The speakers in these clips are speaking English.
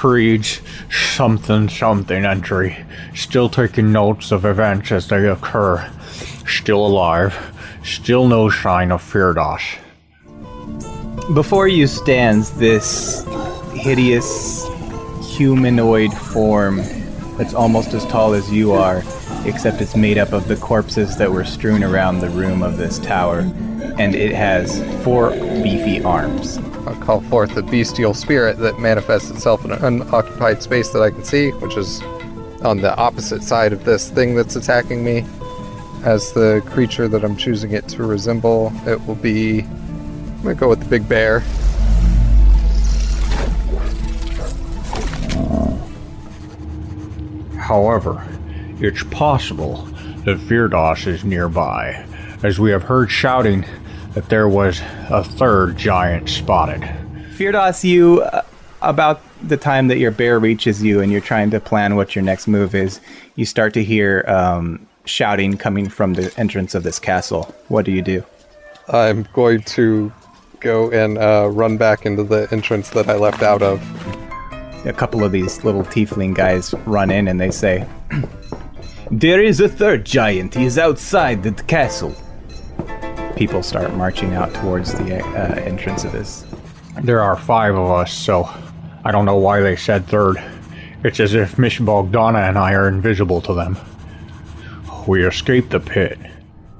Creed's something something entry. Still taking notes of events as they occur. Still alive. Still no sign of Firdaus. Before you stands this hideous humanoid form that's almost as tall as you are, except it's made up of the corpses that were strewn around the room of this tower, and it has four beefy arms. Call forth the bestial spirit that manifests itself in an unoccupied space that I can see, which is on the opposite side of this thing that's attacking me. As the creature that I'm choosing it to resemble, it will be. I'm gonna go with the big bear. However, it's possible that Firdaus is nearby, as we have heard shouting that there was a third giant spotted. Firdaus, you, uh, about the time that your bear reaches you and you're trying to plan what your next move is, you start to hear um, shouting coming from the entrance of this castle. What do you do? I'm going to go and uh, run back into the entrance that I left out of. A couple of these little tiefling guys run in and they say, There is a third giant. He is outside the castle. People start marching out towards the uh, entrance of this. There are five of us, so I don't know why they said third. It's as if Miss Bogdana and I are invisible to them. We escaped the pit.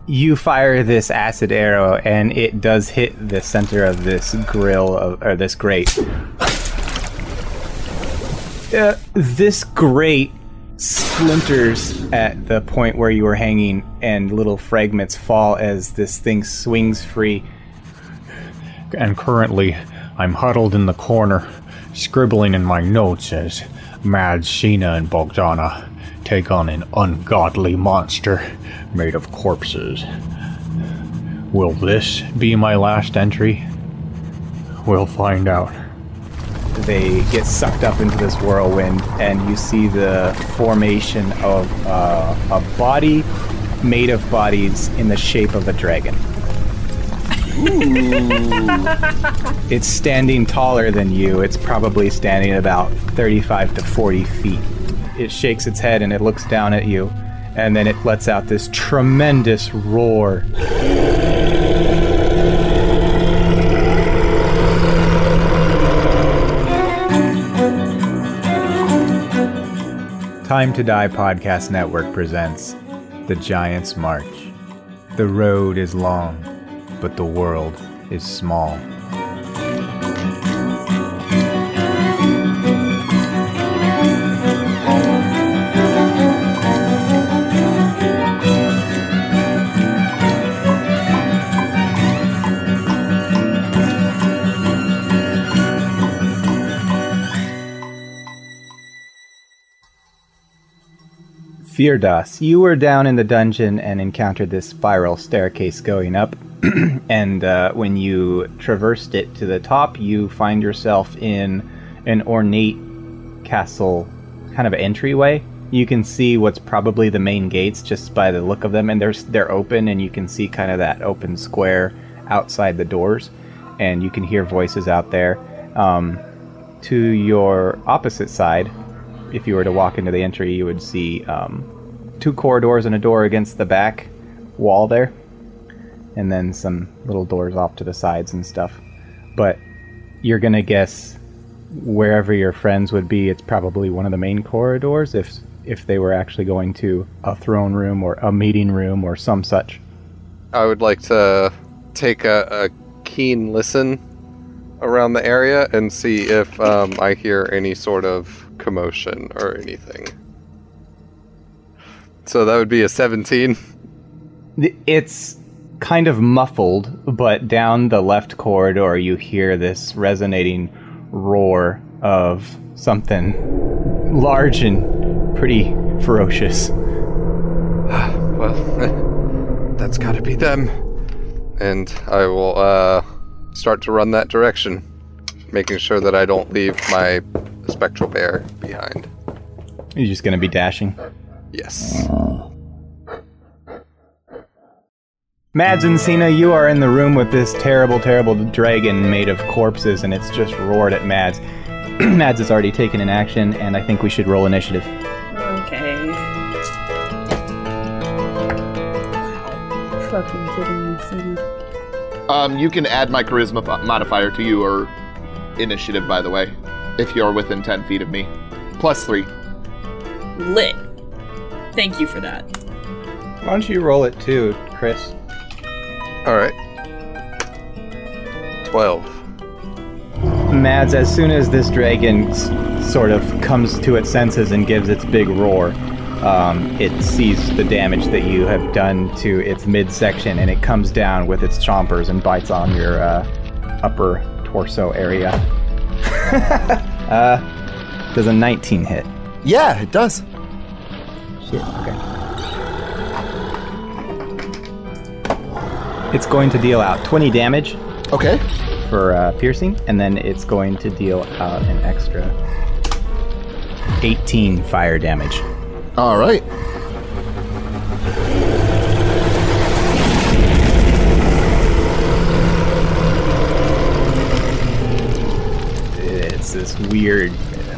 You fire this acid arrow, and it does hit the center of this grill of, or this grate. Uh, this grate splinters at the point where you were hanging, and little fragments fall as this thing swings free. And currently, I'm huddled in the corner, scribbling in my notes as Mad Signe and Bogdana take on an ungodly monster made of corpses. Will this be my last entry? We'll find out. They get sucked up into this whirlwind, and you see the formation of uh, a body made of bodies in the shape of a dragon. it's standing taller than you. It's probably standing about 35 to 40 feet. It shakes its head and it looks down at you, and then it lets out this tremendous roar. Time to Die Podcast Network presents The Giants March. The road is long, but the world is small. Firdaus, you were down in the dungeon and encountered this spiral staircase going up. and uh, when you traversed it to the top, you find yourself in an ornate castle kind of entryway. You can see what's probably the main gates just by the look of them, and they're they're open, and you can see kind of that open square outside the doors, and you can hear voices out there. Um, to your opposite side, if you were to walk into the entry, you would see um, two corridors and a door against the back wall there, and then some little doors off to the sides and stuff. But you're gonna guess wherever your friends would be, it's probably one of the main corridors. If if they were actually going to a throne room or a meeting room or some such. I would like to take a, a keen listen around the area and see if um, I hear any sort of commotion or anything. So that would be a 17. It's kind of muffled, but down the left corridor you hear this resonating roar of something large and pretty ferocious. well, that's got to be them. And I will uh, start to run that direction, making sure that I don't leave my spectral bear behind. You're just going to be dashing? Yes. Mads and Signe, you are in the room with this terrible, terrible dragon made of corpses, and it's just roared at Mads. Mads has already taken an action, and I think we should roll initiative. Okay. Wow. Fucking kidding me, Sadie. Um, you can add my charisma modifier to your initiative, by the way, if you're within 10 feet of me. Plus three. Lit. Thank you for that. Why don't you roll it too, Chris? All right. 12. Mads, as soon as this dragon s- sort of comes to its senses and gives its big roar, um, it sees the damage that you have done to its midsection and it comes down with its chompers and bites on your uh, upper torso area. uh, does a 19 hit? Yeah, it does. Shit, okay. It's going to deal out 20 damage Okay. for uh, piercing, and then it's going to deal out an extra 18 fire damage. All right. Weird,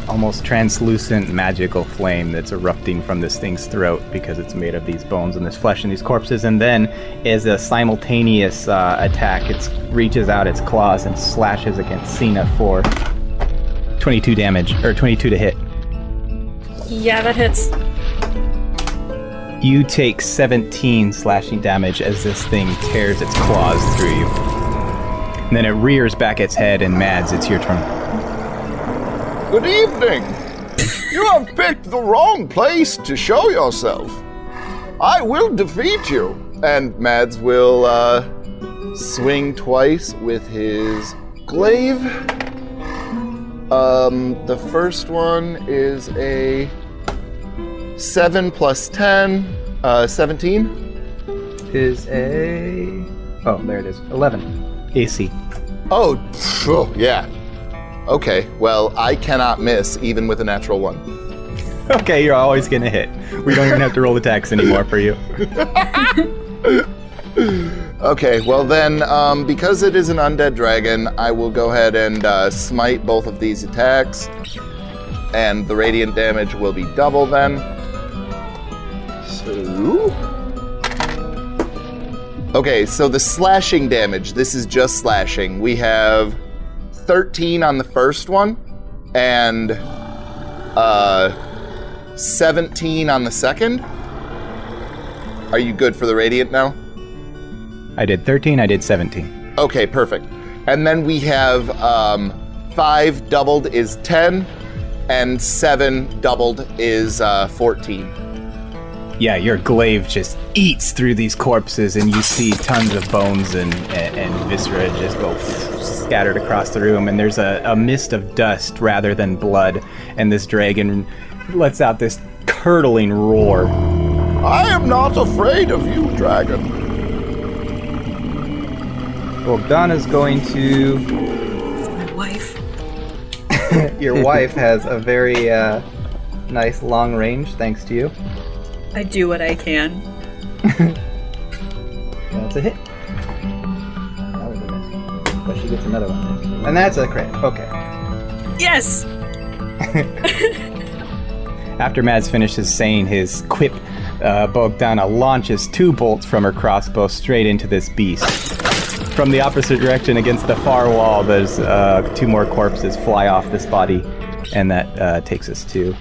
almost translucent magical flame that's erupting from this thing's throat because it's made of these bones and this flesh and these corpses. And then, as a simultaneous uh, attack, it reaches out its claws and slashes against Signe for 22 damage, or 22 to hit. Yeah, that hits. You take 17 slashing damage as this thing tears its claws through you. And then it rears back its head, and Mads, it's your turn. Good evening. You have picked the wrong place to show yourself. I will defeat you. And Mads will uh, swing twice with his glaive. Um, the first one is a 7 plus 10, uh, 17. Is a. Oh, there it is. 11. AC. Oh, phew, yeah. Okay, well, I cannot miss even with a natural one. Okay, you're always gonna hit. We don't even have to roll attacks anymore for you. Okay, well then, um, because it is an undead dragon, I will go ahead and uh, smite both of these attacks, and the radiant damage will be double then. So. Okay, so the slashing damage, this is just slashing. We have 13 on the first one, and uh, 17 on the second. Are you good for the radiant now? I did 13, I did 17. Okay, perfect. And then we have um, five doubled is 10, and seven doubled is uh, 14. Yeah, your glaive just eats through these corpses, and you see tons of bones and, and, and viscera just go scattered across the room, and there's a, a mist of dust rather than blood, and this dragon lets out this curdling roar. I am not afraid of you, dragon. Well, Bogdana's going to. My wife. Your wife has a very uh, nice long range, thanks to you. I do what I can. That's a hit. That was a miss. But she gets another one. And that's a crit. Okay. Yes! After Mads finishes saying his quip, uh, Bogdana launches two bolts from her crossbow straight into this beast. From the opposite direction against the far wall, there's uh, two more corpses fly off this body, and that uh, takes us to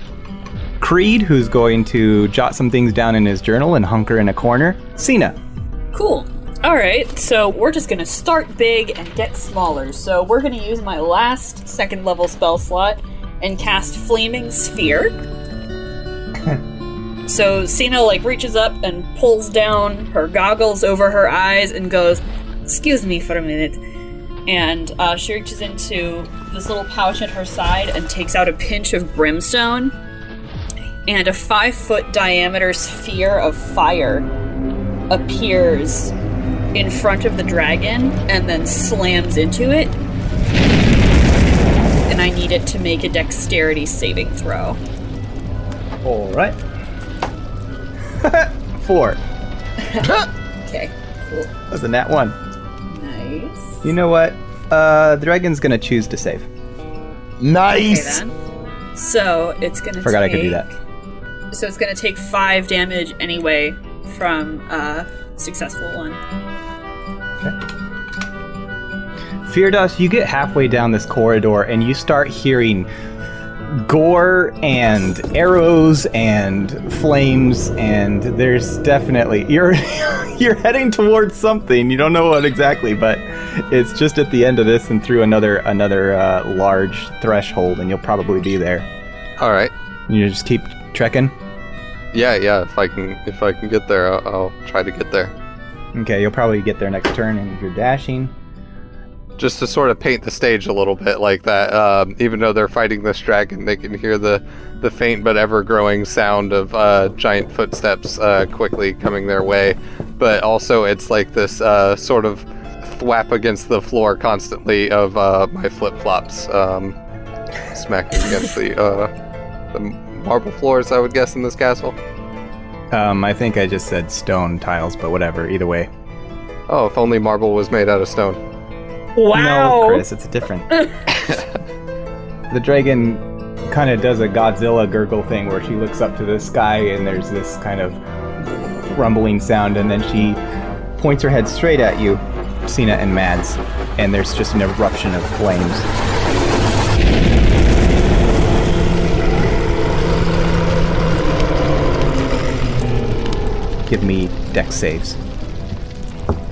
Creed, who's going to jot some things down in his journal and hunker in a corner. Signe. Cool. Alright, so we're just gonna start big and get smaller. So we're gonna use my last second level spell slot and cast Flaming Sphere. so Signe like reaches up and pulls down her goggles over her eyes and goes, Excuse me for a minute. And uh, she reaches into this little pouch at her side and takes out a pinch of brimstone and a five foot diameter sphere of fire appears in front of the dragon and then slams into it. And I need it to make a dexterity saving throw. All right. Four. Okay, cool. That's a nat one. Nice. You know what? Uh, the dragon's gonna choose to save. Nice. Okay then. So it's gonna Forgot I could do that. So it's gonna take five damage anyway from a successful one. fear Firdaus, you get halfway down this corridor and you start hearing gore and arrows and flames and there's definitely you're you're heading towards something you don't know what exactly but it's just at the end of this and through another another uh, large threshold and you'll probably be there All right. you just keep trekking Yeah, yeah. If I can, if I can get there, I'll, I'll try to get there. okay you'll probably get there next turn and you're dashing Just to sort of paint the stage a little bit like that. Um, even though they're fighting this dragon, they can hear the the faint but ever growing sound of uh, giant footsteps uh, quickly coming their way. But also, it's like this uh, sort of thwap against the floor constantly of uh, my flip flops um, smacking against the uh, the marble floors. I would guess in this castle. um, i think i just said stone tiles but whatever either way Oh, if only marble was made out of stone. Wow. No, Chris, it's different. the dragon kind of does a Godzilla gurgle thing where she looks up to the sky and there's this kind of rumbling sound, and then she points her head straight at you, Signe and Mads, and there's just an eruption of flames. Give me Dex saves.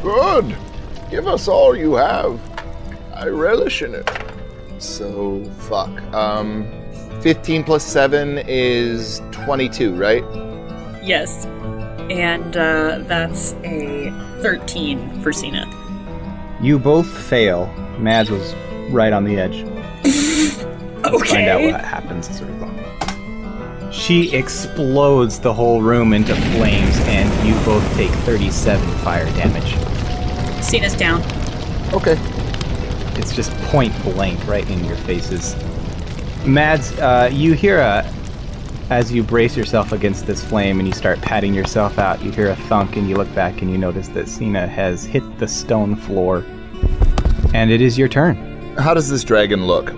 Good. Give us all you have. I relish in it. So fuck. Um, fifteen plus seven is twenty-two, right? Yes. And uh, that's a 13 for Signe. You both fail. Mads was right on the edge. Okay. Find out what happens as a result. She explodes the whole room into flames, and you both take 37 fire damage. Signe's down. Okay. It's just point blank right in your faces. Mads, uh, you hear a. As you brace yourself against this flame and you start patting yourself out, you hear a thunk and you look back and you notice that Signe has hit the stone floor. And it is your turn. How does this dragon look?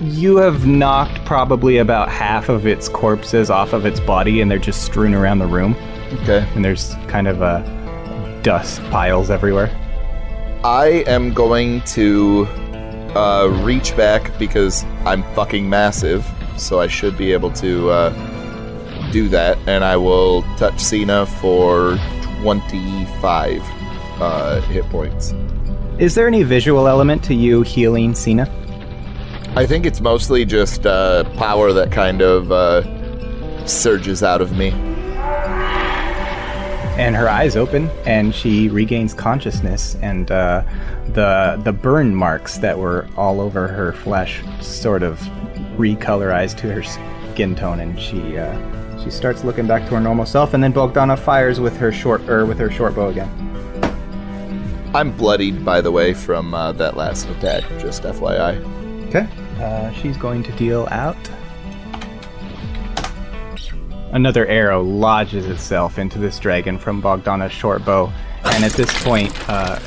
You have knocked probably about half of its corpses off of its body, and they're just strewn around the room. Okay. And there's kind of a dust piles everywhere. I am going to uh, reach back because I'm fucking massive, so I should be able to uh, do that, and I will touch Signe for 25 uh, hit points. Is there any visual element to you healing Signe? I think it's mostly just uh, power that kind of uh, surges out of me. And her eyes open, and she regains consciousness, and uh, the the burn marks that were all over her flesh sort of recolorized to her skin tone, and she uh, she starts looking back to her normal self. And then Bogdana fires with her short er, with her short bow again. I'm bloodied, by the way, from uh, that last attack, just FYI. Okay. Uh, she's going to deal out. Another arrow lodges itself into this dragon from Bogdana's short bow, and at this point, uh,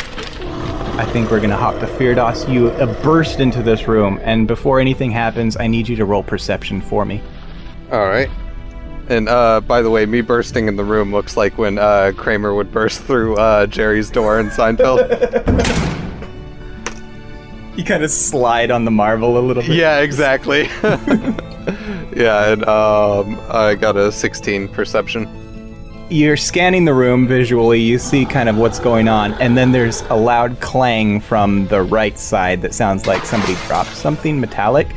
I think we're gonna hop to Firdaus. You uh, burst into this room, and before anything happens, I need you to roll perception for me. All right. And uh, by the way, me bursting in the room looks like when uh, Kramer would burst through uh, Jerry's door in Seinfeld. You kind of slide on the marble a little bit. yeah, exactly. yeah, and um, I got a 16 perception. You're scanning the room visually, you see kind of what's going on, and then there's a loud clang from the right side that sounds like somebody dropped something metallic.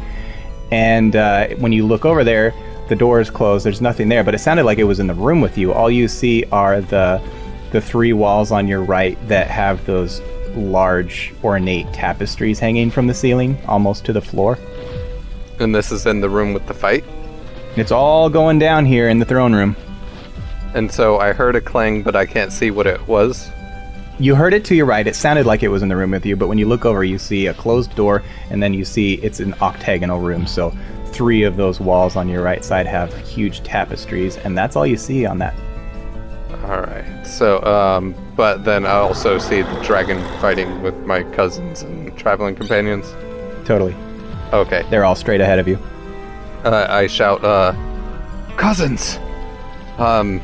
And uh, when you look over there, the door is closed, there's nothing there, but it sounded like it was in the room with you. All you see are the the three walls on your right that have those large ornate tapestries hanging from the ceiling almost to the floor. And this is in the room with the fight. It's all going down here in the throne room. And so I heard a clang, but I can't see what it was. You heard it to your right. It sounded like it was in the room with you, but when you look over, you see a closed door, and then you see it's an octagonal room. So three of those walls on your right side have huge tapestries, and that's all you see on that. All right. So, um, but then I also see the dragon fighting with my cousins and traveling companions. Totally. Okay. They're all straight ahead of you. Uh, I shout, uh, cousins! Um,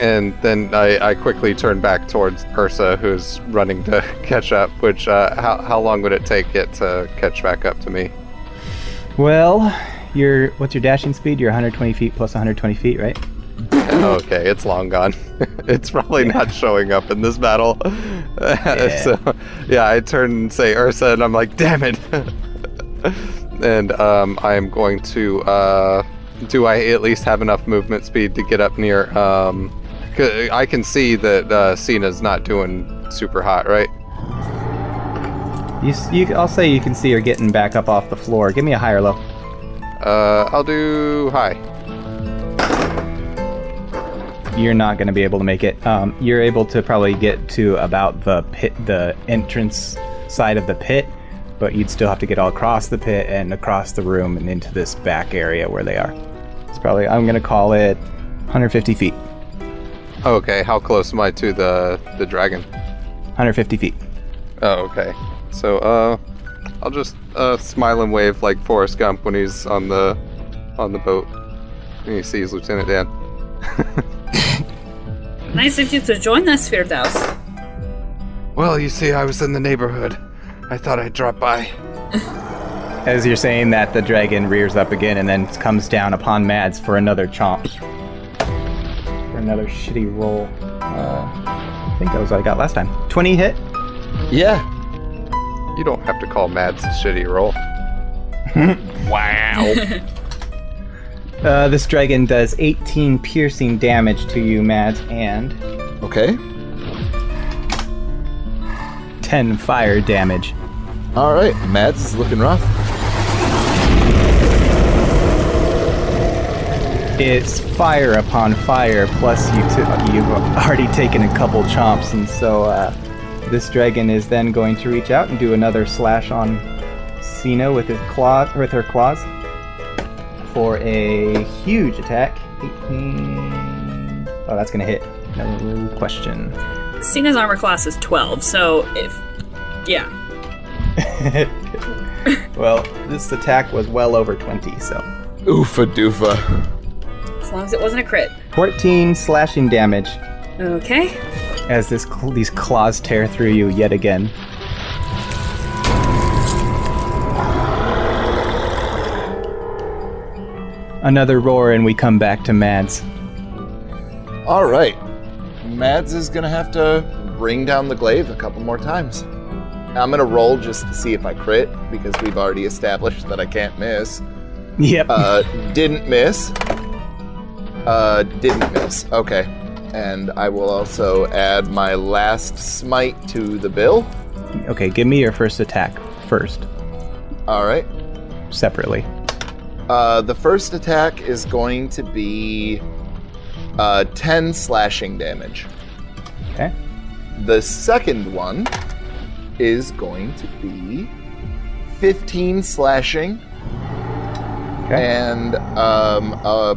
and then I, I quickly turn back towards Ursa, who's running to catch up, which, uh, how, how long would it take it to catch back up to me? Well, your what's your dashing speed? You're 120 feet plus 120 feet, right? okay, it's long gone. it's probably not showing up in this battle. so, yeah, I turn and say Ursa, and I'm like, damn it. and um, I'm going to. Uh, do I at least have enough movement speed to get up near? Um, I can see that uh, Signe's not doing super hot, right? You, you, I'll say you can see her getting back up off the floor. Give me a higher low. Uh, I'll do high. You're not going to be able to make it. Um, you're able to probably get to about the pit, the entrance side of the pit, but you'd still have to get all across the pit and across the room and into this back area where they are. It's probably I'm going to call it 150 feet. Okay, how close am I to the the dragon? 150 feet. Oh, okay. So, uh, I'll just uh smile and wave like Forrest Gump when he's on the on the boat and he sees Lieutenant Dan. Nice of you to join us, Firdaus. Well, you see, I was in the neighborhood. I thought I'd drop by. As you're saying that, the dragon rears up again and then comes down upon Mads for another chomp. For another shitty roll. Uh, I think that was what I got last time. 20 hit. Yeah. You don't have to call Mads a shitty roll. Wow. Uh, this dragon does 18 piercing damage to you, Mads, and okay. 10 fire damage. All right. Mads is looking rough. It's fire upon fire, plus you t- you've already taken a couple chomps, and so uh, this dragon is then going to reach out and do another slash on Signe with his claw with her claws for a huge attack. 18. Oh, that's gonna hit. No question. Signe's armor class is 12, so if. Yeah. well, this attack was well over 20, so Oofa doofa. As long as it wasn't a crit. 14 slashing damage Okay. as this cl- these claws tear through you yet again. Another roar, and we come back to Mads. All right. Mads is gonna have to bring down the glaive a couple more times. I'm gonna roll just to see if I crit because we've already established that I can't miss. Yep. Uh, didn't miss. Uh, didn't miss. Okay. And I will also add my last smite to the bill. okay, give me your first attack first, All right. separately. Uh, the first attack is going to be uh, 10 slashing damage. Okay. The second one is going to be 15 slashing Okay. and um, a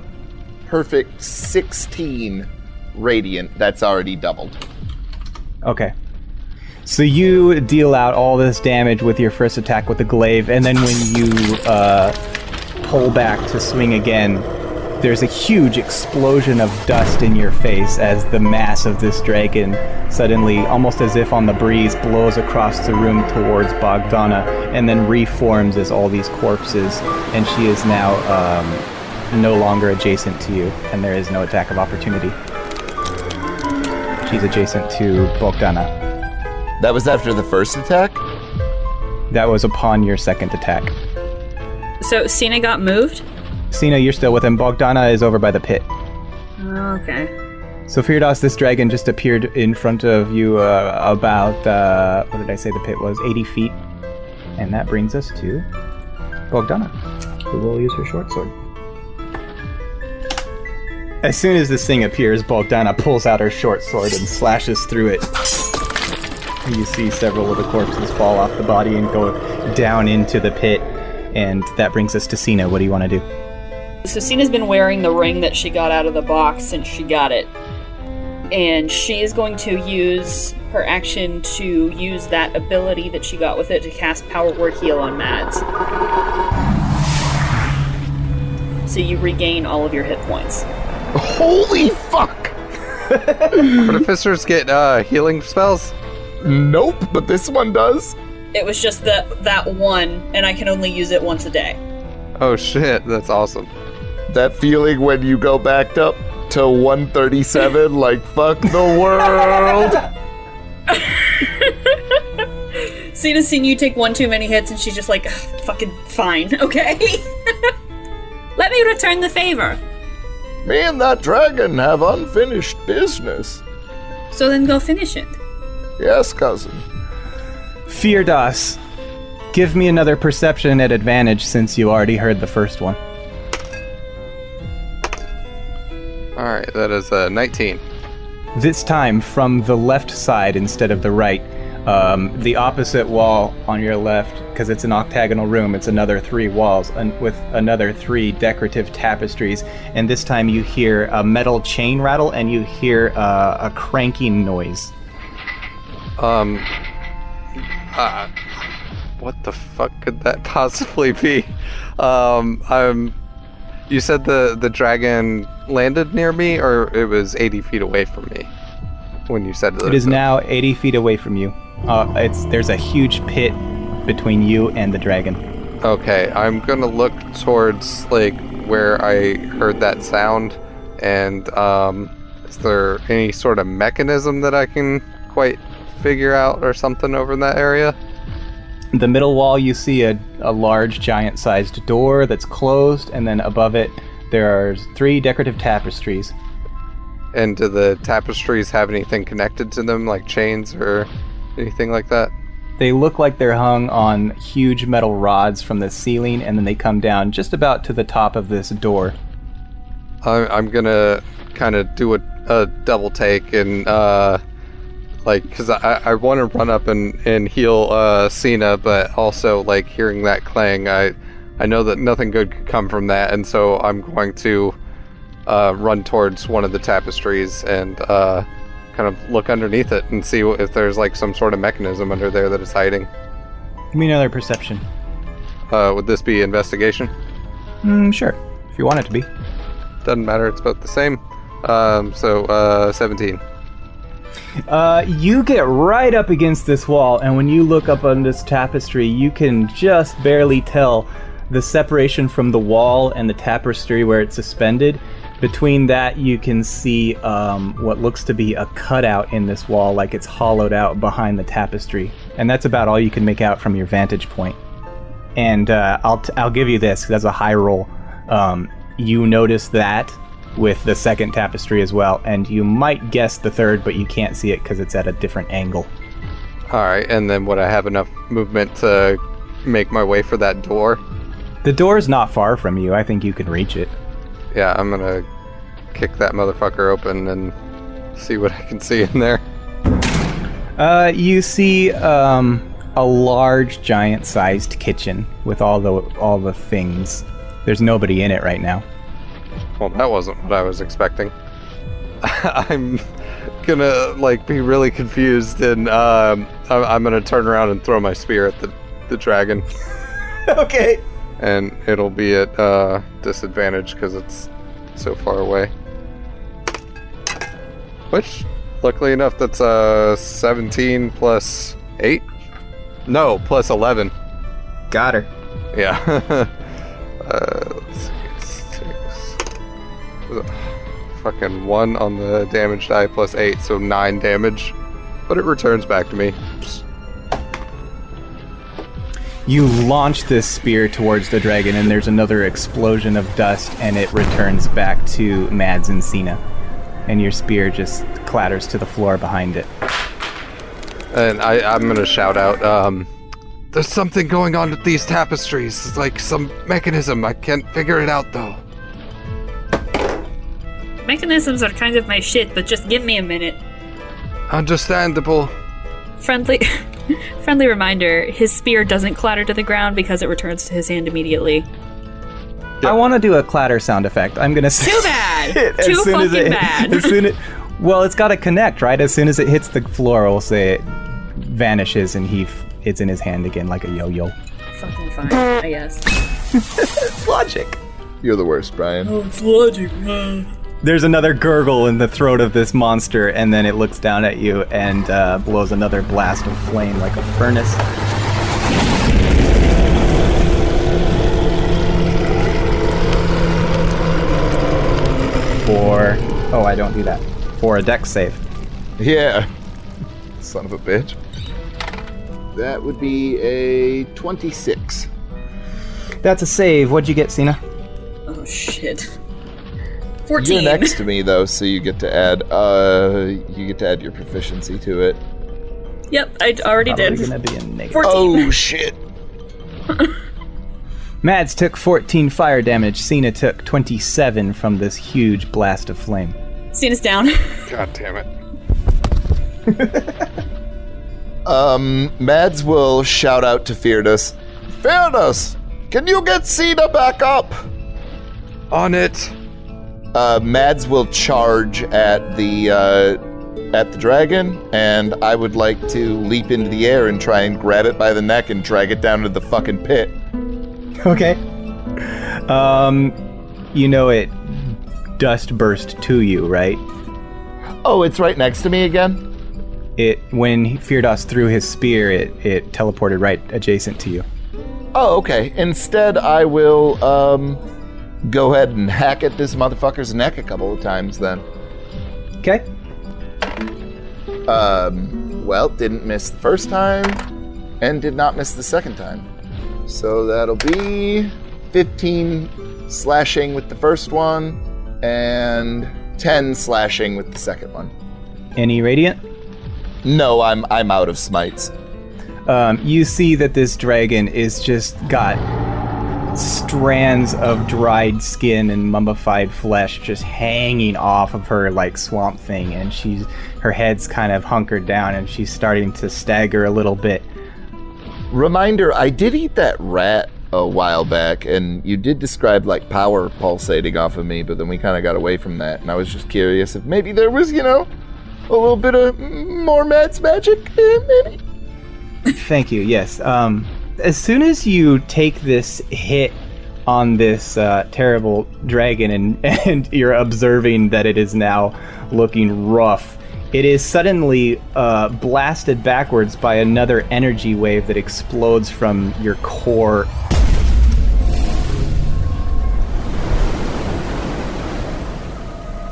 perfect 16 radiant. That's already doubled. Okay. So you deal out all this damage with your first attack with the glaive, and then when you uh, pull back to swing again, there's a huge explosion of dust in your face as the mass of this dragon suddenly, almost as if on the breeze, blows across the room towards Bogdana and then reforms as all these corpses, and she is now um, no longer adjacent to you, and there is no attack of opportunity. She's adjacent to Bogdana. That was after the first attack? That was upon your second attack. So Signe got moved? Signe, you're still with him. Bogdana is over by the pit. Okay. So Firdaus, this dragon just appeared in front of you uh, about, uh, what did I say the pit was? 80 feet. And that brings us to Bogdana, who will use her short sword. As soon as this thing appears, Bogdana pulls out her short sword and slashes through it. You see several of the corpses fall off the body and go down into the pit. And that brings us to Signe. What do you want to do? So Signe's been wearing the ring that she got out of the box since she got it. And she is going to use her action to use that ability that she got with it to cast Power Word Heal on Mads. So you regain all of your hit points. Holy fuck! Artificers get uh, healing spells? Nope, but this one does. It was just that that one, and I can only use it once a day. Oh shit, that's awesome. That feeling when you go backed up to 137, like fuck the world. Signe's seen you take one too many hits, and she's just like, fucking fine, okay? Let me return the favor. Me and that dragon have unfinished business. So then go finish it. Yes, cousin. Firdaus, give me another perception at advantage since you already heard the first one. Alright, that is uh, 19. This time from the left side instead of the right. Um, the opposite wall on your left, because it's an octagonal room, it's another three walls and with another three decorative tapestries. And this time you hear a metal chain rattle and you hear uh, a cranking noise. Um. Uh, what the fuck could that possibly be? Um, I'm. You said the the dragon landed near me, or it was 80 feet away from me when you said It is now 80 feet away from you. Uh, it's there's a huge pit between you and the dragon. Okay, I'm gonna look towards like where I heard that sound, and um, is there any sort of mechanism that I can quite figure out or something over in that area? The middle wall, you see a, a large, giant sized door that's closed, and then above it, there are three decorative tapestries. And do the tapestries have anything connected to them, like chains or anything like that? They look like they're hung on huge metal rods from the ceiling, and then they come down just about to the top of this door. I'm, I'm gonna kind of do a, a double take and uh, like because I, I want to run up and, and heal uh, Signe, but also like hearing that clang, I I know that nothing good could come from that, and so I'm going to uh, run towards one of the tapestries and uh, kind of look underneath it and see if there's like some sort of mechanism under there that is hiding. Give me another perception. Uh, would this be investigation? Mm, sure, if you want it to be. Doesn't matter. It's about the same. Um, so uh, 17. Uh, you get right up against this wall, and when you look up on this tapestry, you can just barely tell the separation from the wall and the tapestry where it's suspended. Between that, you can see um, what looks to be a cutout in this wall, like it's hollowed out behind the tapestry, and that's about all you can make out from your vantage point. And uh, I'll t- I'll give you this that's a high roll. Um, you notice that with the second tapestry as well, and you might guess the third, but you can't see it because it's at a different angle. All right, and then would I have enough movement to make my way for that door? The door's not far from you. I think you can reach it. Yeah, I'm gonna kick that motherfucker open and see what I can see in there. Uh, you see um, a large, giant-sized kitchen with all the all the things. There's nobody in it right now. Well, that wasn't what I was expecting. I'm gonna like be really confused, and um, I'm, I'm gonna turn around and throw my spear at the the dragon, okay. And it'll be at uh, disadvantage because it's so far away. Which, luckily enough, that's uh 17 plus eight. No, plus 11. Got her. Yeah. uh, let's see. Six. Fucking one on the damage die plus eight, so nine damage. But it returns back to me. Psst. You launch this spear towards the dragon, and there's another explosion of dust, and it returns back to Mads and Signe. And your spear just clatters to the floor behind it. And I, I'm gonna shout out, um, there's something going on with these tapestries. It's like some mechanism. I can't figure it out though. Mechanisms are kind of my shit, but just give me a minute. Understandable. Friendly friendly reminder, his spear doesn't clatter to the ground because it returns to his hand immediately. I want to do a clatter sound effect. I'm gonna say Too bad! as Too soon as fucking it- bad. As soon as, Well, it's got to connect, right? As soon as it hits the floor, we'll say it vanishes and he f- it's in his hand again like a yo-yo. Fucking fine, I guess. It's logic. You're the worst, Brian. Oh, it's logic. uh. There's another gurgle in the throat of this monster, and then it looks down at you and uh, blows another blast of flame like a furnace. For oh, I don't do that. For a Dex save. Yeah. Son of a bitch. That would be a 26. That's a save. What'd you get, Signe? Oh shit. You're 14. next to me though, so you get to add uh you get to add your proficiency to it. Yep, I already Probably did. gonna be a negative. 14. Oh shit. Mads took 14 fire damage. Signe took 27 from this huge blast of flame. Signe's down. God damn it. Um Mads will shout out to Firdaus. Firdaus! Can you get Signe back up? On it. Uh Mads will charge at the uh at the dragon, and I would like to leap into the air and try and grab it by the neck and drag it down to the fucking pit. Okay. Um, you know it dust burst to you, right? Oh, it's right next to me again? It when Firdaus threw his spear, it it teleported right adjacent to you. Oh, okay. Instead, I will um go ahead and hack at this motherfucker's neck a couple of times then. Okay. Um, well, didn't miss the first time and did not miss the second time. So that'll be 15 slashing with the first one and 10 slashing with the second one. Any radiant? No, I'm I'm out of smites. Um, you see that this dragon is just got strands of dried skin and mummified flesh just hanging off of her like swamp thing, and she's her head's kind of hunkered down, and she's starting to stagger a little bit. Reminder, I did eat that rat a while back and you did describe like power pulsating off of me, but then we kind of got away from that and I was just curious if maybe there was, you know, a little bit of more Matt's magic, eh, maybe. Thank you. Yes. Um, as soon as you take this hit on this uh, terrible dragon, and and you're observing that it is now looking rough, it is suddenly uh, blasted backwards by another energy wave that explodes from your core.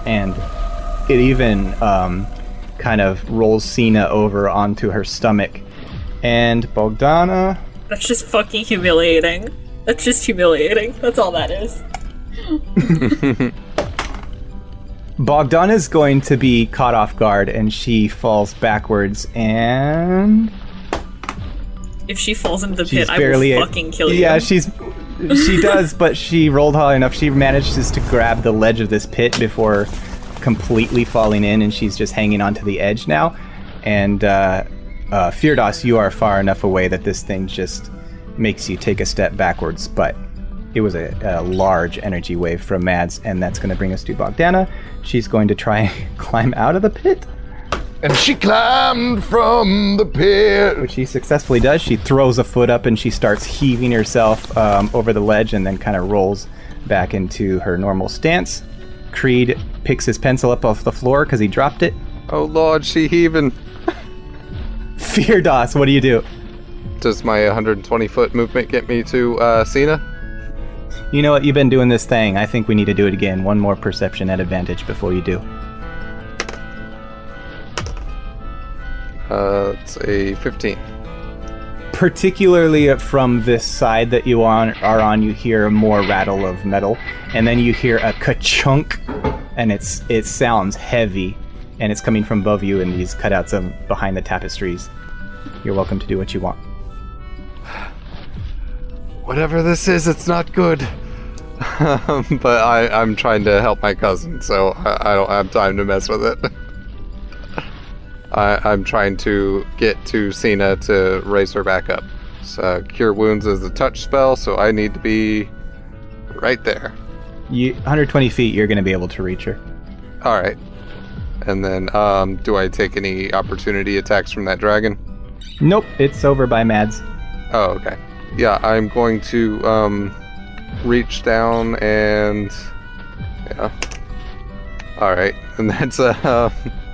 And it even um, kind of rolls Signe over onto her stomach. And Bogdana, That's just fucking humiliating. That's just humiliating. That's all that is. Bogdan is going to be caught off guard and she falls backwards and If she falls into the she's pit, I will fucking kill you. Yeah, she's she does, but she rolled high enough. She manages to grab the ledge of this pit before completely falling in, and she's just hanging onto the edge now. And uh, uh, Firdaus, you are far enough away that this thing just makes you take a step backwards, but it was a, a large energy wave from Mads, and that's going to bring us to Bogdana. She's going to try and climb out of the pit, And she climbed from the pit. which she successfully does. She throws a foot up and she starts heaving herself um, over the ledge and then kind of rolls back into her normal stance. Creed picks his pencil up off the floor because he dropped it. Oh lord, she heaving. Firdaus, what do you do? Does my 120 foot movement get me to uh, Signe? You know what? You've been doing this thing. I think we need to do it again. One more perception at advantage before you do. Uh, it's a 15. particularly from this side that you on are on you hear more rattle of metal and then you hear a ka-chunk and it's it sounds heavy and it's coming from above you in these cutouts of behind the tapestries you're welcome to do what you want Whatever this is, it's not good. Um, but I, I'm trying to help my cousin, so I, I don't have time to mess with it. I, I'm trying to get to Signe to raise her back up. So, Cure Wounds is a touch spell, so I need to be right there. you 120 feet you're going to be able to reach her Alright. And then, um, do I take any opportunity attacks from that dragon? Nope, it's over by Mads. Oh, okay. Yeah, I'm going to um, reach down and yeah. All right, and that's uh,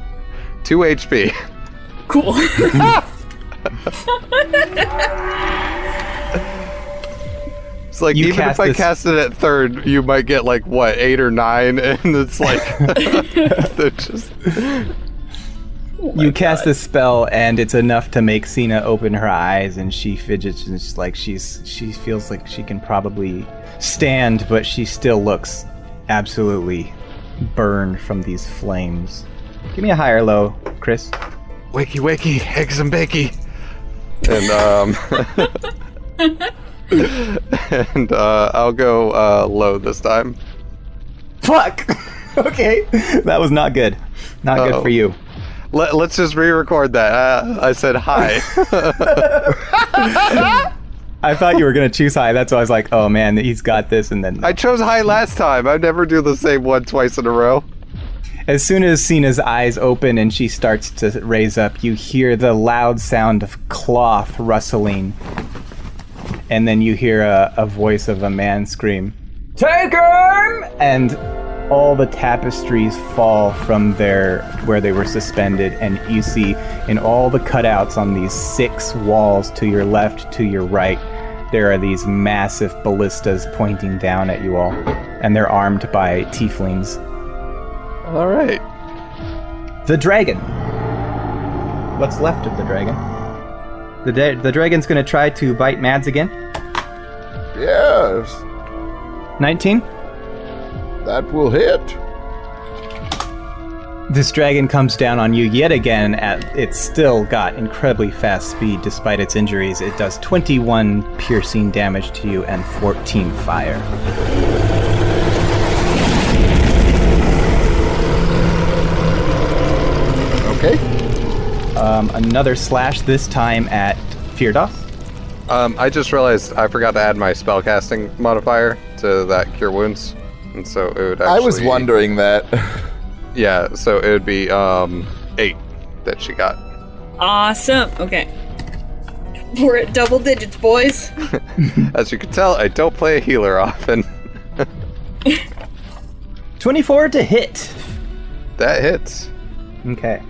two HP. Cool. It's like You even if I this- cast it at third, you might get like what eight or nine, and it's like they're just you cast a spell, and it's enough to make Signe open her eyes, and she fidgets, and it's like she's she feels like she can probably stand, but she still looks absolutely burned from these flames. Give me a higher low, Chris. wakey wakey eggs and bakey, and um, and uh, I'll go uh, low this time. Fuck. okay, that was not good. Not good Uh-oh. for you. Let, let's just re-record that. Uh, I said hi. I thought you were gonna choose high. That's why I was like, oh man, he's got this. And then I chose high last time. I never do the same one twice in a row. As soon as Signe's eyes open and she starts to raise up, you hear the loud sound of cloth rustling. And then you hear a, a voice of a man scream, Take him! And all the tapestries fall from their where they were suspended, and you see in all the cutouts on these six walls to your left, to your right, there are these massive ballistas pointing down at you all, and they're armed by tieflings. All right. The dragon. What's left of the dragon? The da- the dragon's gonna try to bite Mads again. Yes, 19. that will hit. This dragon comes down on you yet again. At it's still got incredibly fast speed despite its injuries. It does 21 piercing damage to you and 14 fire. Okay. Um, another slash this time at Firdaus. Um, I just realized I forgot to add my spellcasting modifier to that cure wounds, and so it would. Actually, I was wondering that. Yeah, so it would be um eight that she got. awesome. Okay. We're at double digits, boys. As you can tell, I don't play a healer often. 24 to hit. that hits. Okay.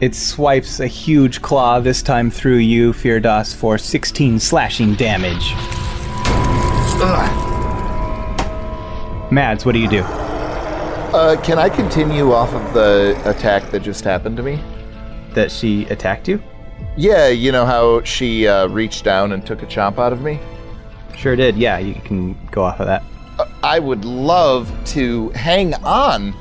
It swipes a huge claw, this time through you, Firdaus, for 16 slashing damage. Mads, what do you do? uh, can I continue off of the attack that just happened to me? That she attacked you? Yeah, you know how she uh, reached down and took a chomp out of me? Sure did, yeah, you can go off of that. I would love to hang on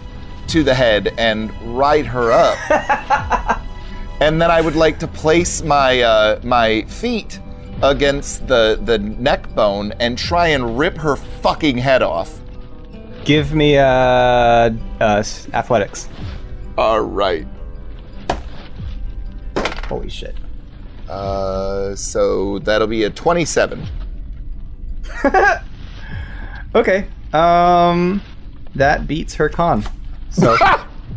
to the head and ride her up. and then I would like to place my uh, my feet against the the neck bone and try and rip her fucking head off. Give me uh, uh, athletics. All right. Holy shit. Uh, so that'll be a 27. Okay. Um, that beats her con. So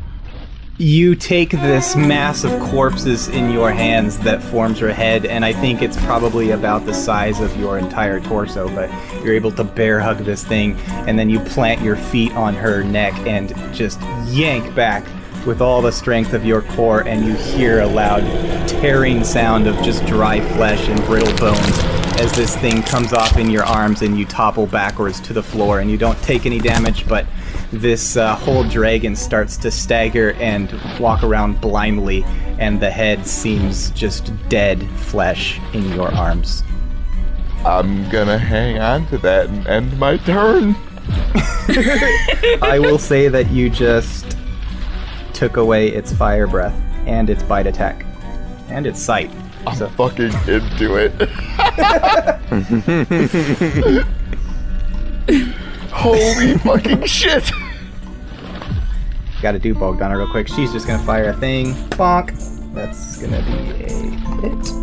you take this mass of corpses in your hands that forms her head, and I think it's probably about the size of your entire torso. But you're able to bear hug this thing, and then you plant your feet on her neck and just yank back with all the strength of your core, and you hear a loud tearing sound of just dry flesh and brittle bones as this thing comes off in your arms and you topple backwards to the floor and you don't take any damage but this uh, whole dragon starts to stagger and walk around blindly and the head seems just dead flesh in your arms I'm gonna hang on to that and end my turn. i will say that you just took away its fire breath and its bite attack and its sight I'm So- fucking into it. Holy fucking shit! Gotta do Bogdana real quick. She's just gonna fire a thing. Bonk. That's gonna be a hit.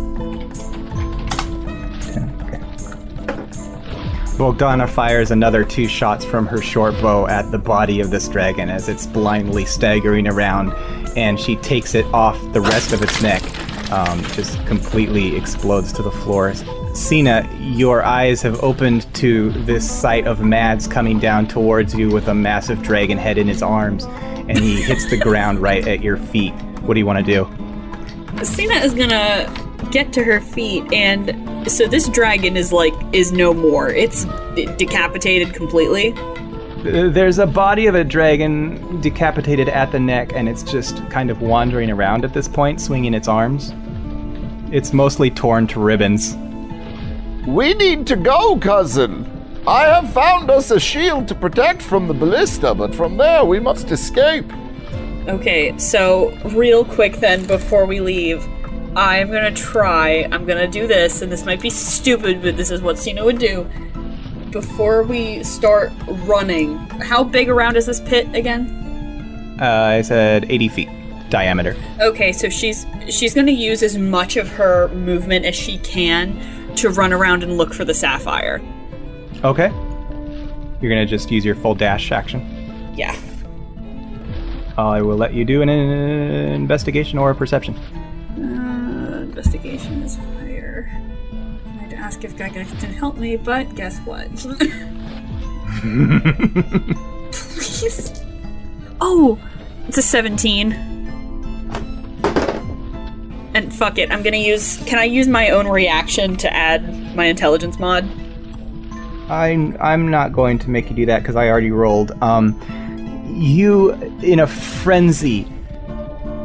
Bogdana fires another two shots from her short bow at the body of this dragon as it's blindly staggering around, and she takes it off the rest of its neck. Um, just completely explodes to the floor. Signe, your eyes have opened to this sight of Mads coming down towards you with a massive dragon head in his arms, and he hits the ground right at your feet. What do you want to do? Signe is gonna get to her feet, and so this dragon is like is no more. It's decapitated completely. Uh, There's a body of a dragon decapitated at the neck, and it's just kind of wandering around at this point, swinging its arms. It's mostly torn to ribbons. We need to go, cousin. I have found us a shield to protect from the ballista, but from there we must escape. Okay, so real quick then, before we leave, I'm gonna try. I'm gonna do this, and this might be stupid, but this is what Signe would do. Before we start running, how big around is this pit again? Uh, I said 80 feet diameter. Okay, so she's she's gonna use as much of her movement as she can to run around and look for the sapphire. Okay. You're gonna just use your full dash action. Yeah. I will let you do an uh, investigation or a perception. Uh, investigation is ask if Gygax can help me, but guess what? Please. Oh, it's a 17. And fuck it, I'm gonna use. Can I use my own reaction to add my intelligence mod? I'm I'm not going to make you do that because I already rolled. Um, you, in a frenzy,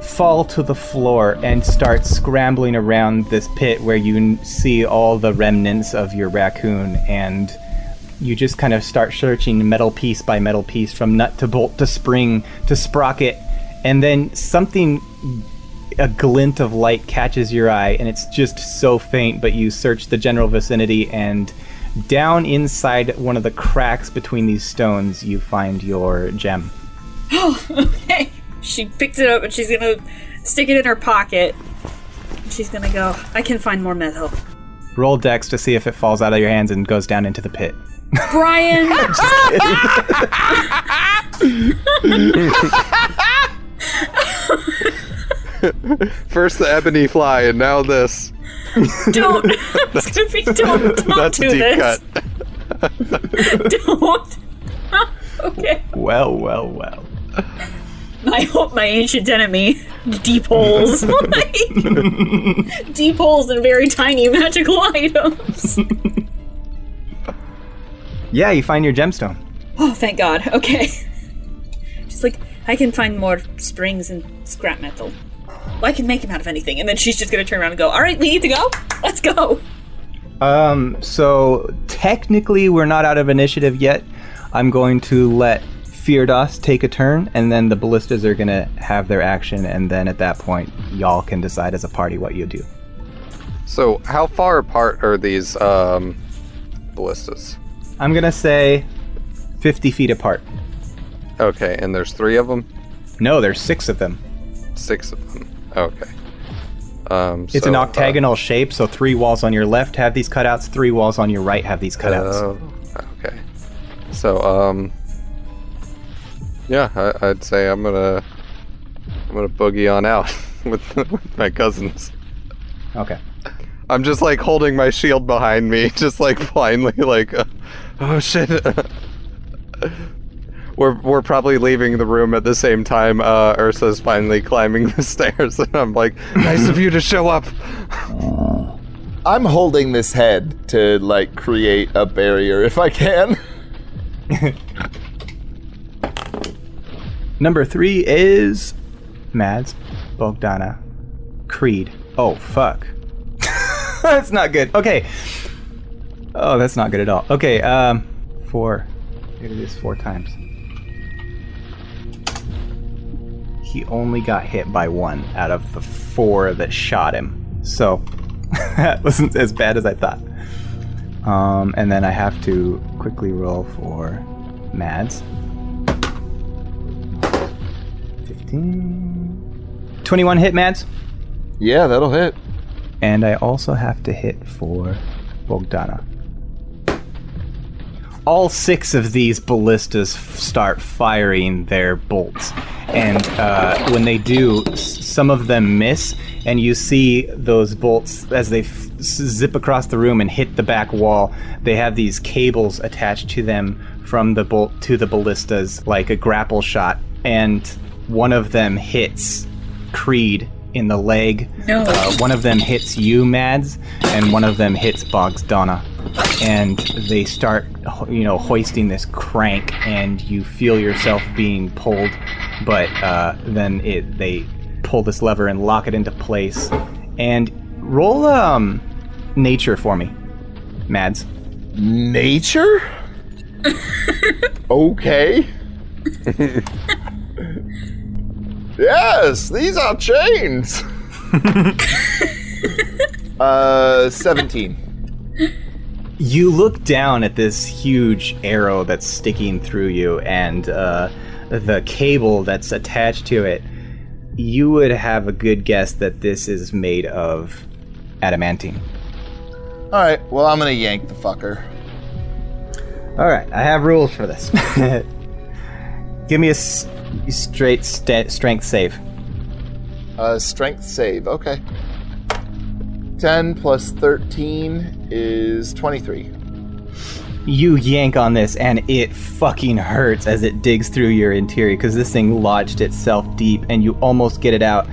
fall to the floor and start scrambling around this pit where you see all the remnants of your raccoon, and you just kind of start searching metal piece by metal piece, from nut to bolt to spring to sprocket, and then something. A glint of light catches your eye, and it's just so faint. But you search the general vicinity, and down inside one of the cracks between these stones, you find your gem. oh okay. She picks it up and she's gonna stick it in her pocket. She's gonna go, I can find more metal. Roll dex to see if it falls out of your hands and goes down into the pit. Brian! First the ebony fly, and now this. don't! it's gonna be, don't, don't That's do a deep this. cut. Don't! okay. Well, well, well. I hope my ancient enemy, deep holes. like, deep holes and very tiny magical items. Yeah, you find your gemstone. Oh, thank God. Okay. She's like, I can find more springs and scrap metal. Well, I can make them out of anything. And then she's just gonna turn around and go, All right, we need to go. Let's go. Um, so technically we're not out of initiative yet. I'm going to let Firdaus take a turn, and then the ballistas are gonna have their action, and then at that point, y'all can decide as a party what you do. So, how far apart are these um, ballistas? I'm gonna say 50 feet apart. Okay, and there's three of them, No, there's six of them. six of them. Okay. Um, It's so, an uh, octagonal shape, so three walls on your left have these cutouts, three walls on your right have these cutouts. Oh, okay. So, um, yeah, I, I'd say I'm gonna, I'm gonna boogie on out with, with my cousins. okay. I'm just like holding my shield behind me, just like blindly, like, uh, oh shit. we're we're probably leaving the room at the same time. Uh, Ursa's finally climbing the stairs, and I'm like, nice of you to show up. I'm holding this head to like create a barrier if I can. Number three is Mads, Bogdana, Creed. Oh, fuck. that's not good. Okay. Oh, that's not good at all. Okay, um, four. It is four times. He only got hit by one out of the four that shot him. So, that wasn't as bad as I thought. Um, and then I have to quickly roll for Mads. 15. 21 hit, Mads. yeah, that'll hit. And I also have to hit for Bogdana. all six of these ballistas f- start firing their bolts. And uh, when they do, s- some of them miss, and you see those bolts as they f- zip across the room and hit the back wall. They have these cables attached to them from the bolt to the ballistas, like a grapple shot. And one of them hits Creed in the leg. No. Uh, one of them hits you, Mads, and one of them hits Bogdana. And they start, you know, hoisting this crank, and you feel yourself being pulled. But uh, then it, they pull this lever and lock it into place. And roll um, nature for me, Mads. Nature? okay. yes, these are chains. uh, 17. You look down at this huge arrow that's sticking through you, and uh, the cable that's attached to it. You would have a good guess that this is made of adamantine. All right, well, I'm gonna yank the fucker. All right, I have rules for this. Give me a s- straight sta strength save. Uh, strength save, okay. 10 plus 13 is 23. You yank on this, and it fucking hurts as it digs through your interior because this thing lodged itself deep, and you almost get it out.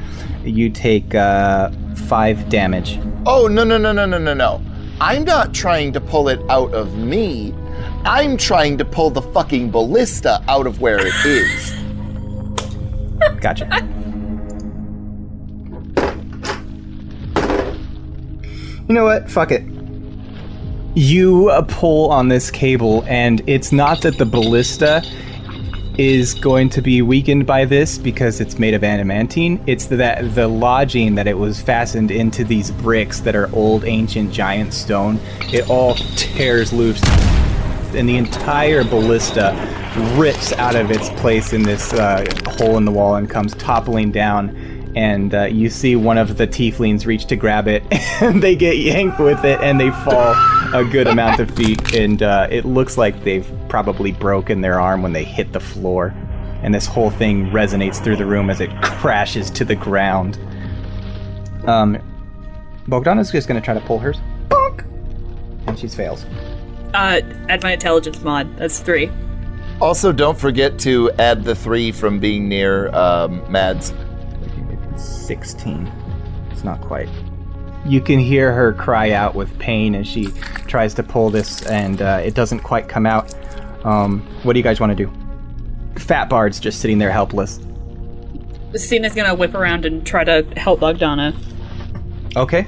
You take uh, five damage. Oh, no, no, no, no, no, no, no. I'm not trying to pull it out of me. I'm trying to pull the fucking ballista out of where it is. Gotcha. You know what? Fuck it. You uh, pull on this cable, and it's not that the ballista is going to be weakened by this because it's made of adamantine. It's that the lodging that it was fastened into these bricks that are old, ancient, giant stone, it all tears loose, and the entire ballista rips out of its place in this uh, hole in the wall and comes toppling down. And uh, you see one of the tieflings reach to grab it, and they get yanked with it, and they fall a good amount of feet. And uh, it looks like they've probably broken their arm when they hit the floor. And this whole thing resonates through the room as it crashes to the ground. Um, Bogdana's just going to try to pull hers. Bonk! And she fails. Uh, add my intelligence mod. That's three. Also, don't forget to add the three from being near um, Mads. 16. It's not quite. You can hear her cry out with pain as she tries to pull this, and uh, it doesn't quite come out. Um, what do you guys want to do? Fat Bard's just sitting there helpless. Signe's gonna whip around and try to help Bogdana. Okay.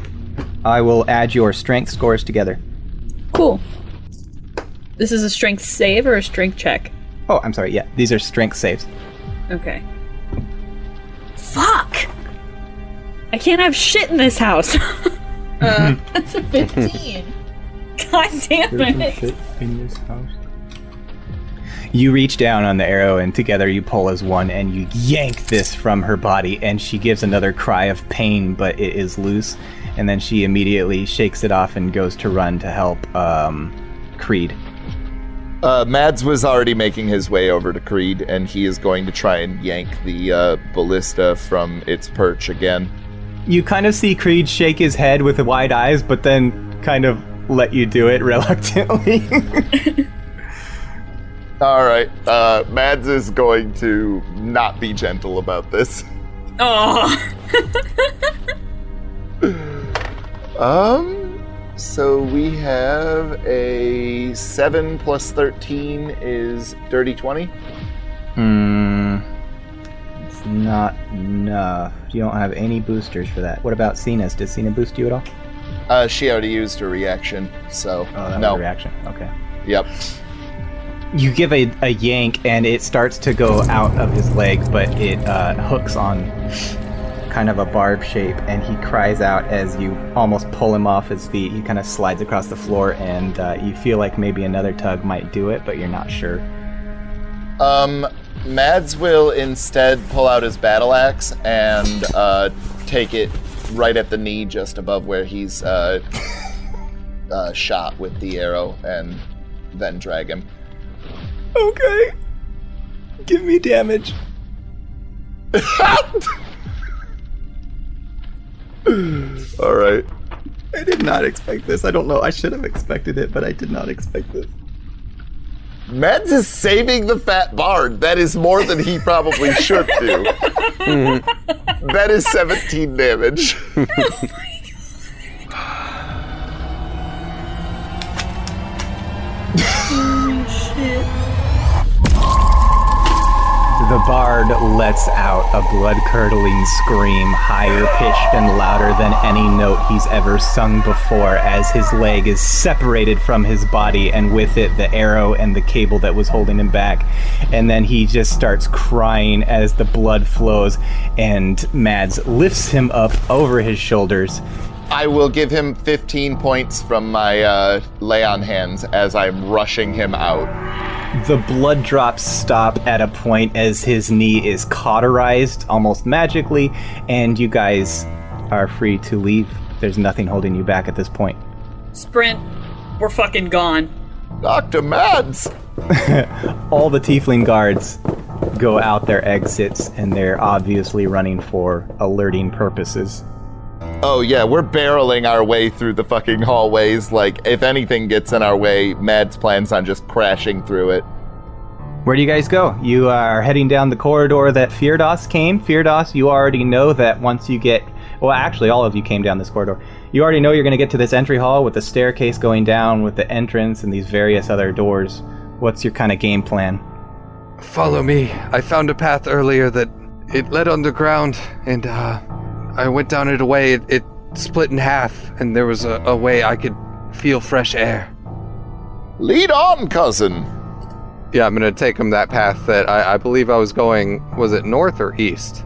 I will add your strength scores together. Cool. This is a strength save or a strength check? Oh, I'm sorry. Yeah, these are strength saves. Okay. Fuck! I can't have shit in this house. uh, that's a 15. God damn it. in this house. You reach down on the arrow, and together you pull as one, and you yank this from her body, and she gives another cry of pain, but it is loose. And then she immediately shakes it off and goes to run to help um, Creed. Uh, Mads was already making his way over to Creed, and he is going to try and yank the uh, ballista from its perch again. You kind of see Creed shake his head with wide eyes, but then kind of let you do it reluctantly. All right, uh, Mads is going to not be gentle about this. Oh. Um, so we have a 7 plus 13 is dirty 20. Hmm. It's not enough. You don't have any boosters for that. What about Signe's? Does Signe boost you at all? Uh, she already used her reaction, so Oh, no. reaction. Okay. Yep. You give a, a yank and it starts to go out of his leg, but it uh, hooks on kind of a barb shape, and he cries out as you almost pull him off his feet. He kind of slides across the floor, and uh, you feel like maybe another tug might do it, but you're not sure. Um, Mads will instead pull out his battle axe and uh, take it right at the knee, just above where he's uh, uh, shot with the arrow, and then drag him. Okay. Give me damage. All right. I did not expect this. I don't know. I should have expected it, but I did not expect this. Mads is saving the fat bard. That is more than he probably should do. that is 17 damage. Oh Shit. The bard lets out a blood curdling scream, higher pitched and louder than any note he's ever sung before, as his leg is separated from his body, and with it, the arrow and the cable that was holding him back. And then he just starts crying as the blood flows, and Mads lifts him up over his shoulders. I will give him 15 points from my uh, lay on hands as I'm rushing him out. The blood drops stop at a point as his knee is cauterized almost magically, and you guys are free to leave. There's nothing holding you back at this point. Sprint. We're fucking gone. Dr. Mads! All the tiefling guards go out their exits, and they're obviously running for alerting purposes. Oh, yeah, we're barreling our way through the fucking hallways. Like, if anything gets in our way, Mads plans on just crashing through it. Where do you guys go? You are heading down the corridor that Firdaus came. Firdaus, you already know that once you get. Well, actually, all of you came down this corridor. You already know you're going to get to this entry hall with the staircase going down, with the entrance and these various other doors. What's your kind of game plan? Follow me. I found a path earlier that it led underground, and uh, I went down it away. It, it split in half, and there was a, a way I could feel fresh air. Lead on, cousin! Yeah, I'm gonna take him that path that I, I believe I was going. Was it north or east?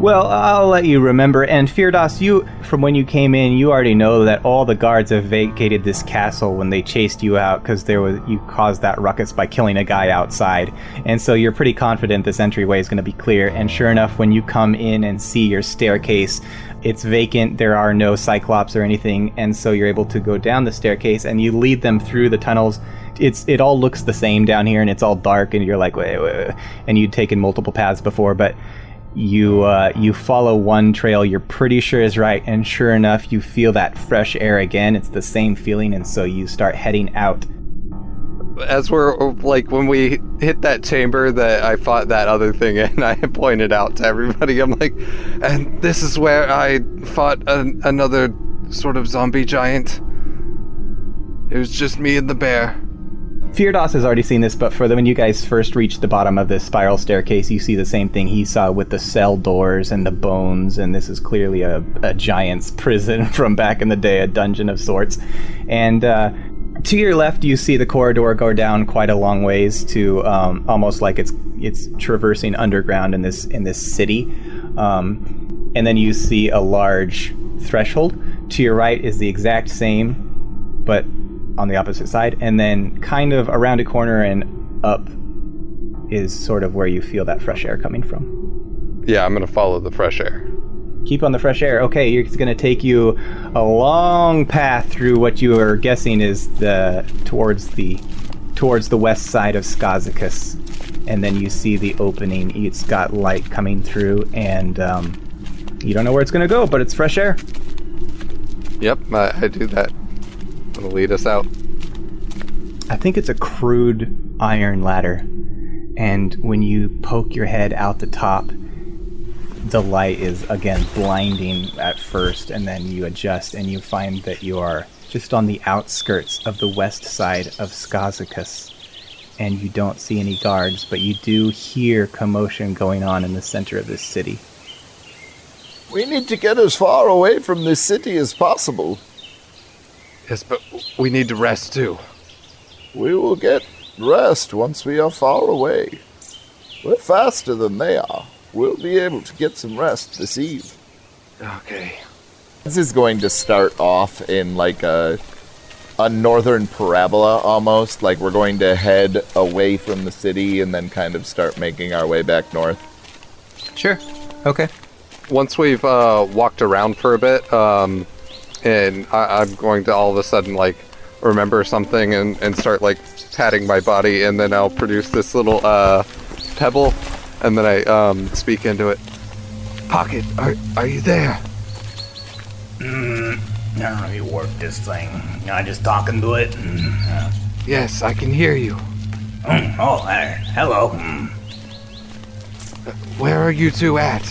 Well, I'll let you remember. And Firdaus, you, from when you came in, you already know that all the guards have vacated this castle when they chased you out because there was you caused that ruckus by killing a guy outside. And so you're pretty confident this entryway is going to be clear. And sure enough, when you come in and see your staircase, it's vacant. There are no cyclops or anything, and so you're able to go down the staircase and you lead them through the tunnels. It's it all looks the same down here, and it's all dark, and you're like, wait, wait, wait. and you'd taken multiple paths before, but you uh, you follow one trail you're pretty sure is right, and sure enough, you feel that fresh air again. It's the same feeling, and so you start heading out. As we're like when we hit that chamber that I fought that other thing in, I pointed out to everybody. I'm like, and this is where I fought an, another sort of zombie giant. It was just me and the bear. Firdaus has already seen this, but for the, when you guys first reach the bottom of this spiral staircase, you see the same thing he saw with the cell doors and the bones, and this is clearly a, a giant's prison from back in the day, a dungeon of sorts. And uh, to your left, you see the corridor go down quite a long ways to um, almost like it's it's traversing underground in this in this city. Um, and then you see a large threshold. To your right is the exact same, but on the opposite side, and then kind of around a corner and up is sort of where you feel that fresh air coming from. Yeah, I'm gonna follow the fresh air. Keep on the fresh air. Okay, it's going to take you a long path through what you are guessing is the towards the towards the west side of Skazicus, and then you see the opening. It's got light coming through, and um, you don't know where it's going to go, but it's fresh air. Yep, I, I do that. Gonna lead us out. I think it's a crude iron ladder. And when you poke your head out the top, the light is again blinding at first, and then you adjust and you find that you are just on the outskirts of the west side of Skazicus. And you don't see any guards, but you do hear commotion going on in the center of this city. We need to get as far away from this city as possible. Yes, but we need to rest too. We will get rest once we are far away. We're faster than they are. We'll be able to get some rest this eve. Okay. This is going to start off in like a a northern parabola almost. Like we're going to head away from the city and then kind of start making our way back north. Sure. Okay. Once we've uh, walked around for a bit, um, and I, I'm going to all of a sudden like remember something and, and start like patting my body, and then I'll produce this little uh, pebble, and then I um, speak into it. Pocket, are are you there? Now you work this thing. I'm just talking to it. And, uh, Yes, I can hear you. mm, oh, there. Hello. Mm, Where are you two at?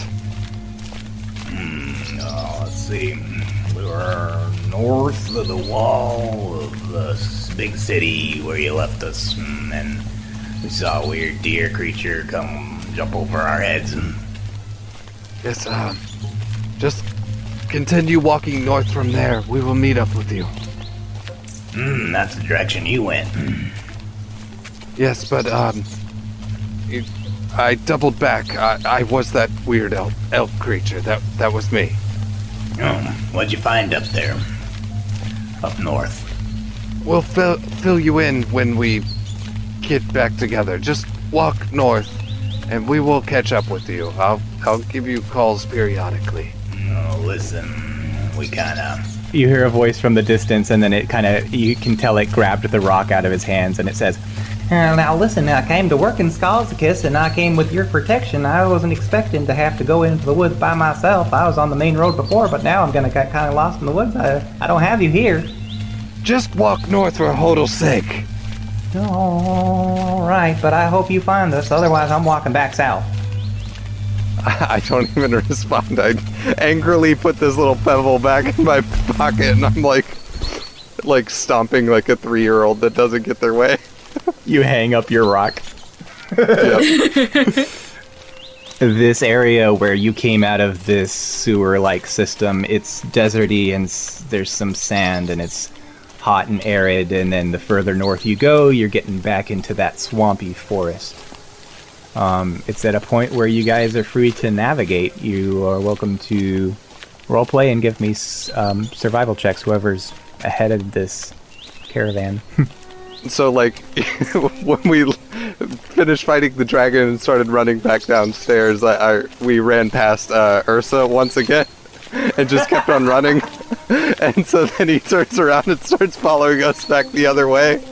oh, let's see. We were north of the wall of the big city where you left us, and we saw a weird deer creature come jump over our heads. And Yes, um, just continue walking north from there. We will meet up with you. mm, that's the direction you went. Yes, but um, you, I doubled back. I, I was that weird elk, elk creature. That that was me. Oh, what'd you find up there? Up north. We'll fill fill you in when we get back together. Just walk north, and we will catch up with you. I'll I'll give you calls periodically. Oh, listen, we kind of. You hear a voice from the distance, and then it kind of you can tell it grabbed the rock out of his hands, and it says, Uh, now listen, I came to work in Skalzakis and I came with your protection. I wasn't expecting to have to go into the woods by myself. I was on the main road before, but now I'm gonna get kind of lost in the woods. I, I don't have you here. Just walk north for Hodel's sake. All right, but I hope you find us. Otherwise, I'm walking back south. I don't even respond. I angrily put this little pebble back in my pocket, and I'm like, like stomping like a three-year-old that doesn't get their way. "You hang up your rock." This area where you came out of this sewer-like system, it's deserty and there's some sand and it's hot and arid. And then the further north you go, you're getting back into that swampy forest. Um, it's at a point where you guys are free to navigate. You are welcome to roleplay and give me um, survival checks. Whoever's ahead of this caravan. so like, when we finished fighting the dragon and started running back downstairs, I, I we ran past uh, Ursa once again, and just kept on running. And so then he turns around and starts following us back the other way.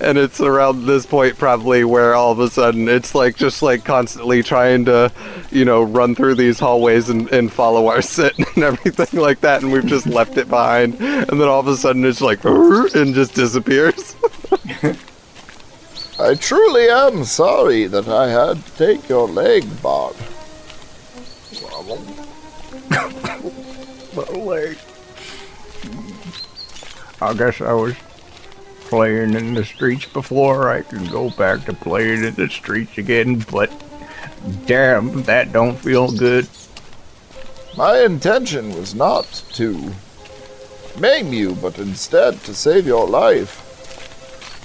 And it's around this point probably where all of a sudden it's like just like constantly trying to, you know, run through these hallways and, and follow our sit and everything like that. And we've just left it behind. And then all of a sudden it's like, and just disappears. I truly am sorry that I had to take your leg, Bard. My leg. I guess I was playing in the streets before. I can go back to playing in the streets again, but damn, that don't feel good. My intention was not to maim you, but instead to save your life.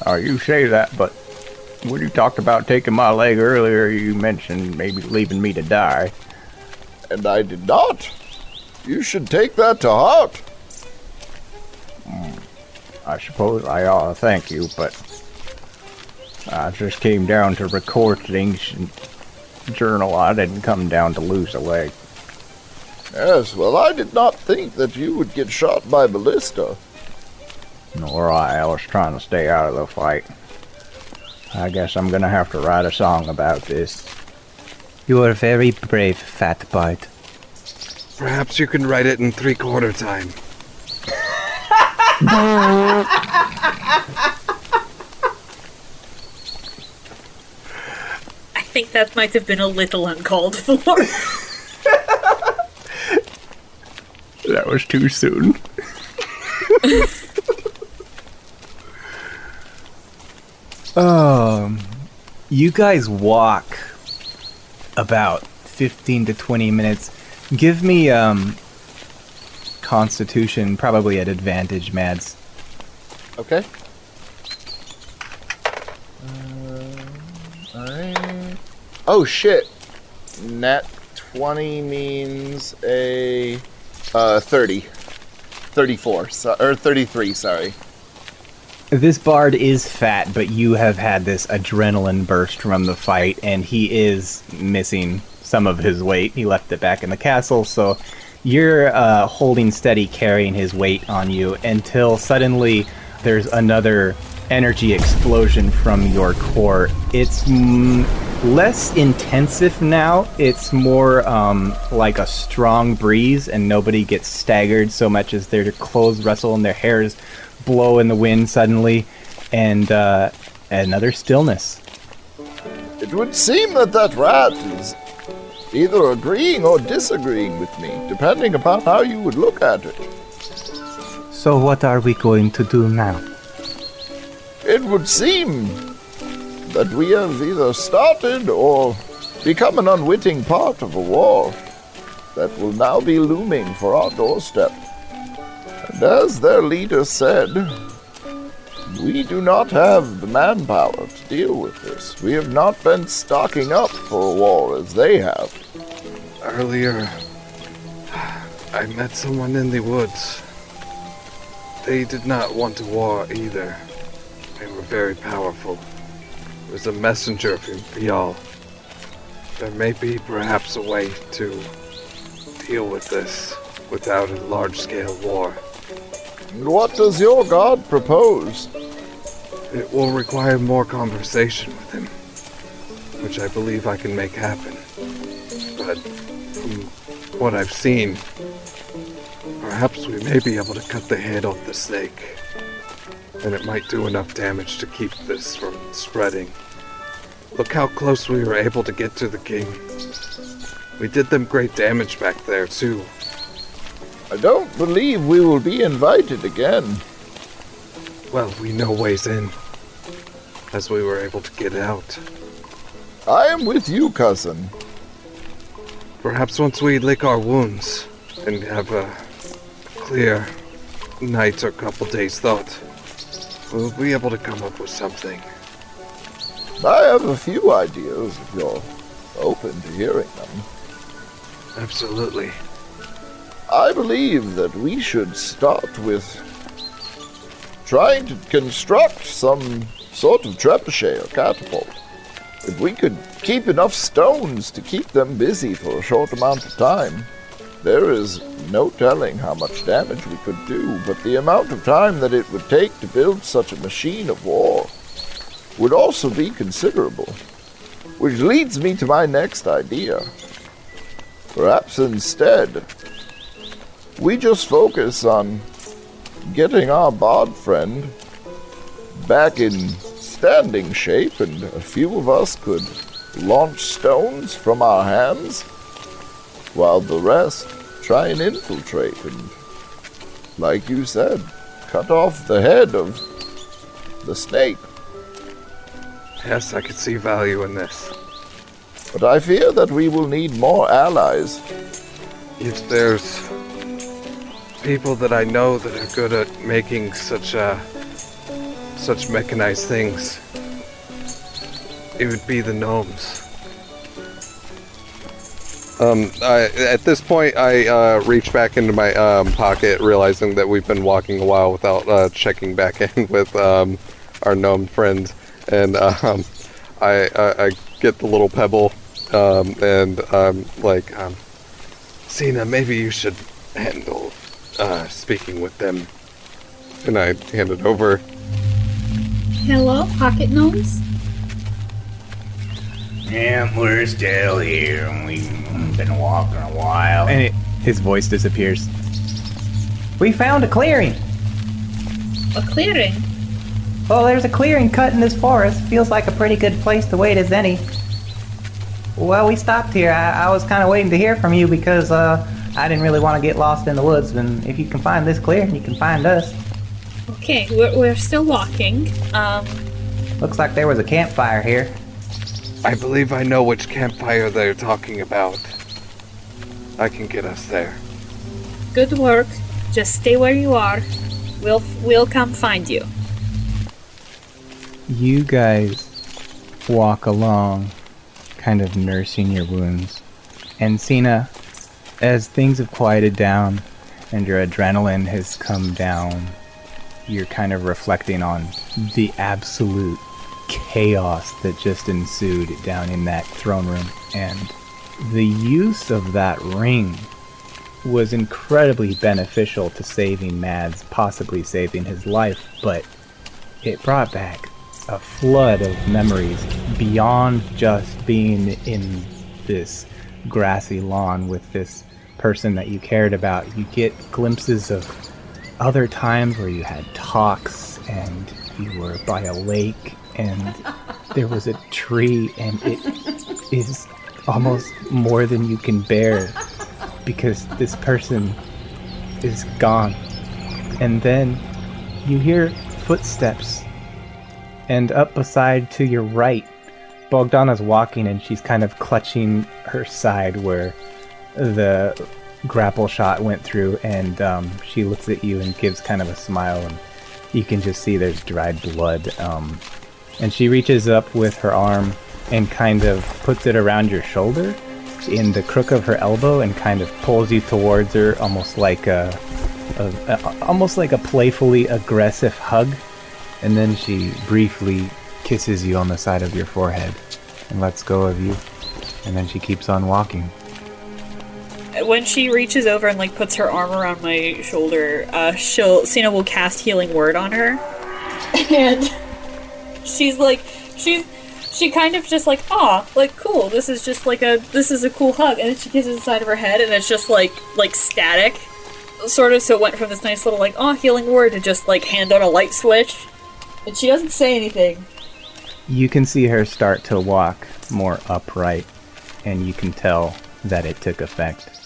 Oh, you say that, but when you talked about taking my leg earlier, you mentioned maybe leaving me to die. And I did not. You should take that to heart. I suppose I ought to thank you, but I just came down to record things and journal. I didn't come down to lose a leg. Yes, well, I did not think that you would get shot by ballista. Nor I. I was trying to stay out of the fight. I guess I'm gonna have to write a song about this. You are very brave, Fat Bite. Perhaps you can write it in three quarter time. I think that might have been a little uncalled for. That was too soon. Um, you guys walk about 15 to 20 minutes. Give me um constitution probably at advantage, Mads. Okay. Uh. Oh shit. Nat 20 means a uh 30. 34, so, or 33, sorry. This bard is fat, but you have had this adrenaline burst from the fight, and he is missing some of his weight. He left it back in the castle, so you're uh, holding steady, carrying his weight on you until suddenly there's another energy explosion from your core. It's mm, less intensive now. It's more um, like a strong breeze, and nobody gets staggered so much as their clothes rustle and their hairs blow in the wind suddenly, and uh, another stillness. It would seem that that rat is either agreeing or disagreeing with me, depending upon how you would look at it. So, what are we going to do now? It would seem that we have either started or become an unwitting part of a war that will now be looming for our doorstep. And as their leader said, we do not have the manpower to deal with this. We have not been stocking up for a war as they have. Earlier, I met someone in the woods. They did not want a war either. They were very powerful. It was a messenger from Vial. There may be perhaps a way to deal with this without a large-scale war. And what does your god propose? It will require more conversation with him, which I believe I can make happen. But from what I've seen, perhaps we may be able to cut the head off the snake. And it might do enough damage to keep this from spreading. Look how close we were able to get to the king. We did them great damage back there, too. I don't believe we will be invited again. Well, we know ways in, as we were able to get out. I am with you, cousin. Perhaps once we lick our wounds and have a clear night or couple days thought, we'll be able to come up with something. I have a few ideas if you're open to hearing them. Absolutely. I believe that we should start with trying to construct some sort of trebuchet or catapult. If we could keep enough stones to keep them busy for a short amount of time, there is no telling how much damage we could do, but the amount of time that it would take to build such a machine of war would also be considerable. Which leads me to my next idea. Perhaps instead, we just focus on getting our bard friend back in standing shape, and a few of us could launch stones from our hands, while the rest try and infiltrate and, like you said, cut off the head of the snake. Yes, I could see value in this. But I fear that we will need more allies. If there's people that I know that are good at making such uh, such mechanized things, it would be the gnomes. Um, I, at this point, I uh, reach back into my um, pocket, realizing that we've been walking a while without uh, checking back in with um, our gnome friends, and um, I, I, I get the little pebble, um, and I'm like, um, Signe, maybe you should handle uh, speaking with them. And I hand it over. Hello, pocket gnomes? Yeah, we're still here, and we've been walking a while. And it, his voice disappears. We found a clearing. A clearing? Well, there's a clearing cut in this forest. Feels like a pretty good place to wait as any. Well, we stopped here. I, I was kind of waiting to hear from you because uh, I didn't really want to get lost in the woods. And if you can find this clearing, you can find us. Okay, we're, we're still walking. Um, Looks like there was a campfire here. I believe I know which campfire they're talking about. I can get us there. good work. Just stay where you are. We'll we'll come find you. You guys walk along, kind of nursing your wounds. And Signe, as things have quieted down and your adrenaline has come down, you're kind of reflecting on the absolute chaos that just ensued down in that throne room. And the use of that ring was incredibly beneficial to saving Mads, possibly saving his life, but it brought back a flood of memories beyond just being in this grassy lawn with this person that you cared about. You get glimpses of other times where you had talks and you were by a lake and there was a tree and it is almost more than you can bear because this person is gone. And then you hear footsteps and up beside to your right, Bogdana's walking and she's kind of clutching her side where the grapple shot went through, and um, she looks at you and gives kind of a smile, and you can just see there's dried blood. Um, and she reaches up with her arm and kind of puts it around your shoulder in the crook of her elbow and kind of pulls you towards her almost like a, a, a almost like a playfully aggressive hug and then she briefly kisses you on the side of your forehead and lets go of you and then she keeps on walking when she reaches over and like puts her arm around my shoulder, uh, she'll Signe will cast healing word on her, and she's like, she's she kind of just like, ah, like cool. This is just like a this is a cool hug, and then she kisses the side of her head, and it's just like like static, sort of. So it went from this nice little like ah healing word to just like hand on a light switch, and she doesn't say anything. You can see her start to walk more upright, and you can tell that it took effect.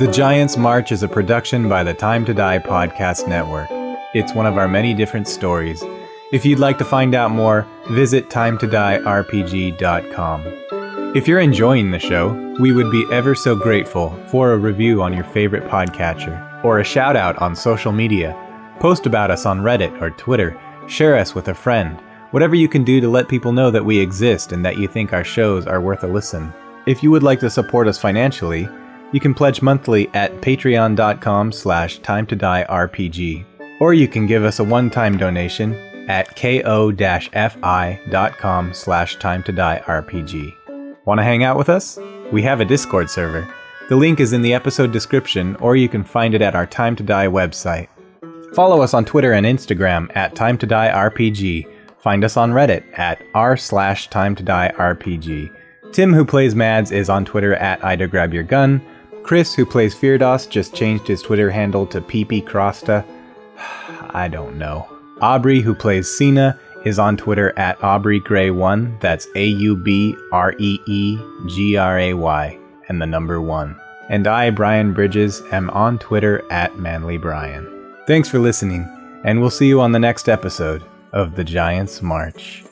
The Giants March is a production by the Time to Die Podcast Network. It's one of our many different stories. If you'd like to find out more, visit timetodierpg.com. If you're enjoying the show, we would be ever so grateful for a review on your favorite podcatcher or a shout out on social media. Post about us on Reddit or Twitter, share us with a friend, whatever you can do to let people know that we exist and that you think our shows are worth a listen. If you would like to support us financially, you can pledge monthly at patreon.com slash time to die RPG. Or you can give us a one-time donation at ko-fi.com slash time to die RPG. Want to hang out with us? We have a Discord server. The link is in the episode description, or you can find it at our Time to Die website. Follow us on Twitter and Instagram at Time to Die RPG. Find us on Reddit at r slash Time to Die RPG. Tim, who plays Mads, is on Twitter at Ida Grab Your Gun. Chris, who plays Firdaus, just changed his Twitter handle to PeepyCrasta. I don't know. Aubree, who plays Signe, is on Twitter at Aubree Gray One. That's A U B R E E G R A Y, and the number one. And I, Brian Bridges, am on Twitter at Manly Brian. Thanks for listening, and we'll see you on the next episode of The Giants March.